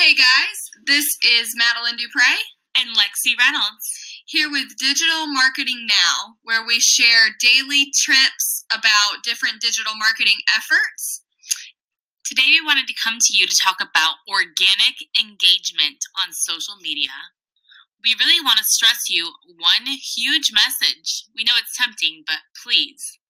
Hey guys, this is Madeline Dupre and Lexi Reynolds here with Digital Marketing Now, where we share daily tips about different digital marketing efforts. Today, we wanted to come to you to talk about organic engagement on social media. We really want to stress you one huge message. We know it's tempting, but please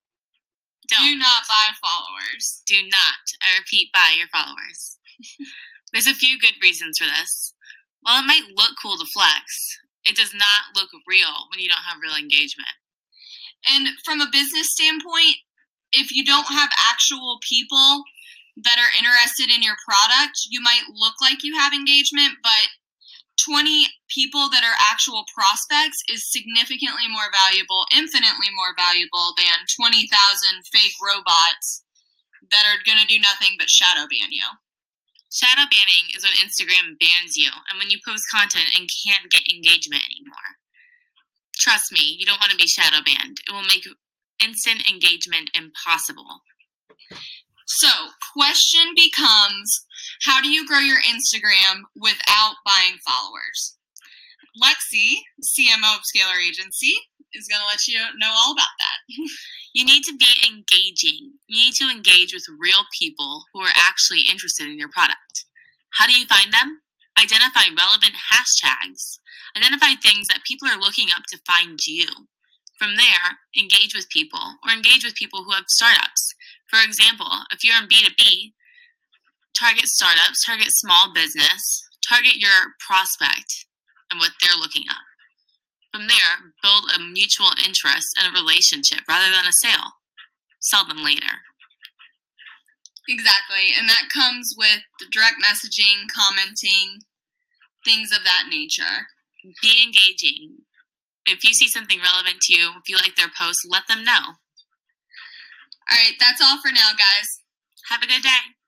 don't. Do not buy followers. Do not, I repeat, buy your followers. There's a few good reasons for this. While it might look cool to flex, it does not look real when you don't have real engagement. And from a business standpoint, if you don't have actual people that are interested in your product, you might look like you have engagement, but 20 people that are actual prospects is significantly more valuable, infinitely more valuable than 20,000 fake robots that are going to do nothing but shadow ban you. Shadow banning is when Instagram bans you and when you post content and can't get engagement anymore. Trust me, you don't want to be shadow banned. It will make instant engagement impossible. So, question becomes how do you grow your Instagram without buying followers? Lexi, CMO of Scalar Agency, is going to let you know all about that. You need to be engaging. You need to engage with real people who are actually interested in your product. How do you find them? Identify relevant hashtags. Identify things that people are looking up to find you. From there, engage with people or engage with people who have startups. For example, if you're in B2B, target startups, target small business, target your prospect and what they're looking up. From there, build a mutual interest and a relationship rather than a sale. Sell them later. Exactly. And that comes with direct messaging, commenting, things of that nature. Be engaging. If you see something relevant to you, if you like their post, let them know. All right, that's all for now, guys. Have a good day.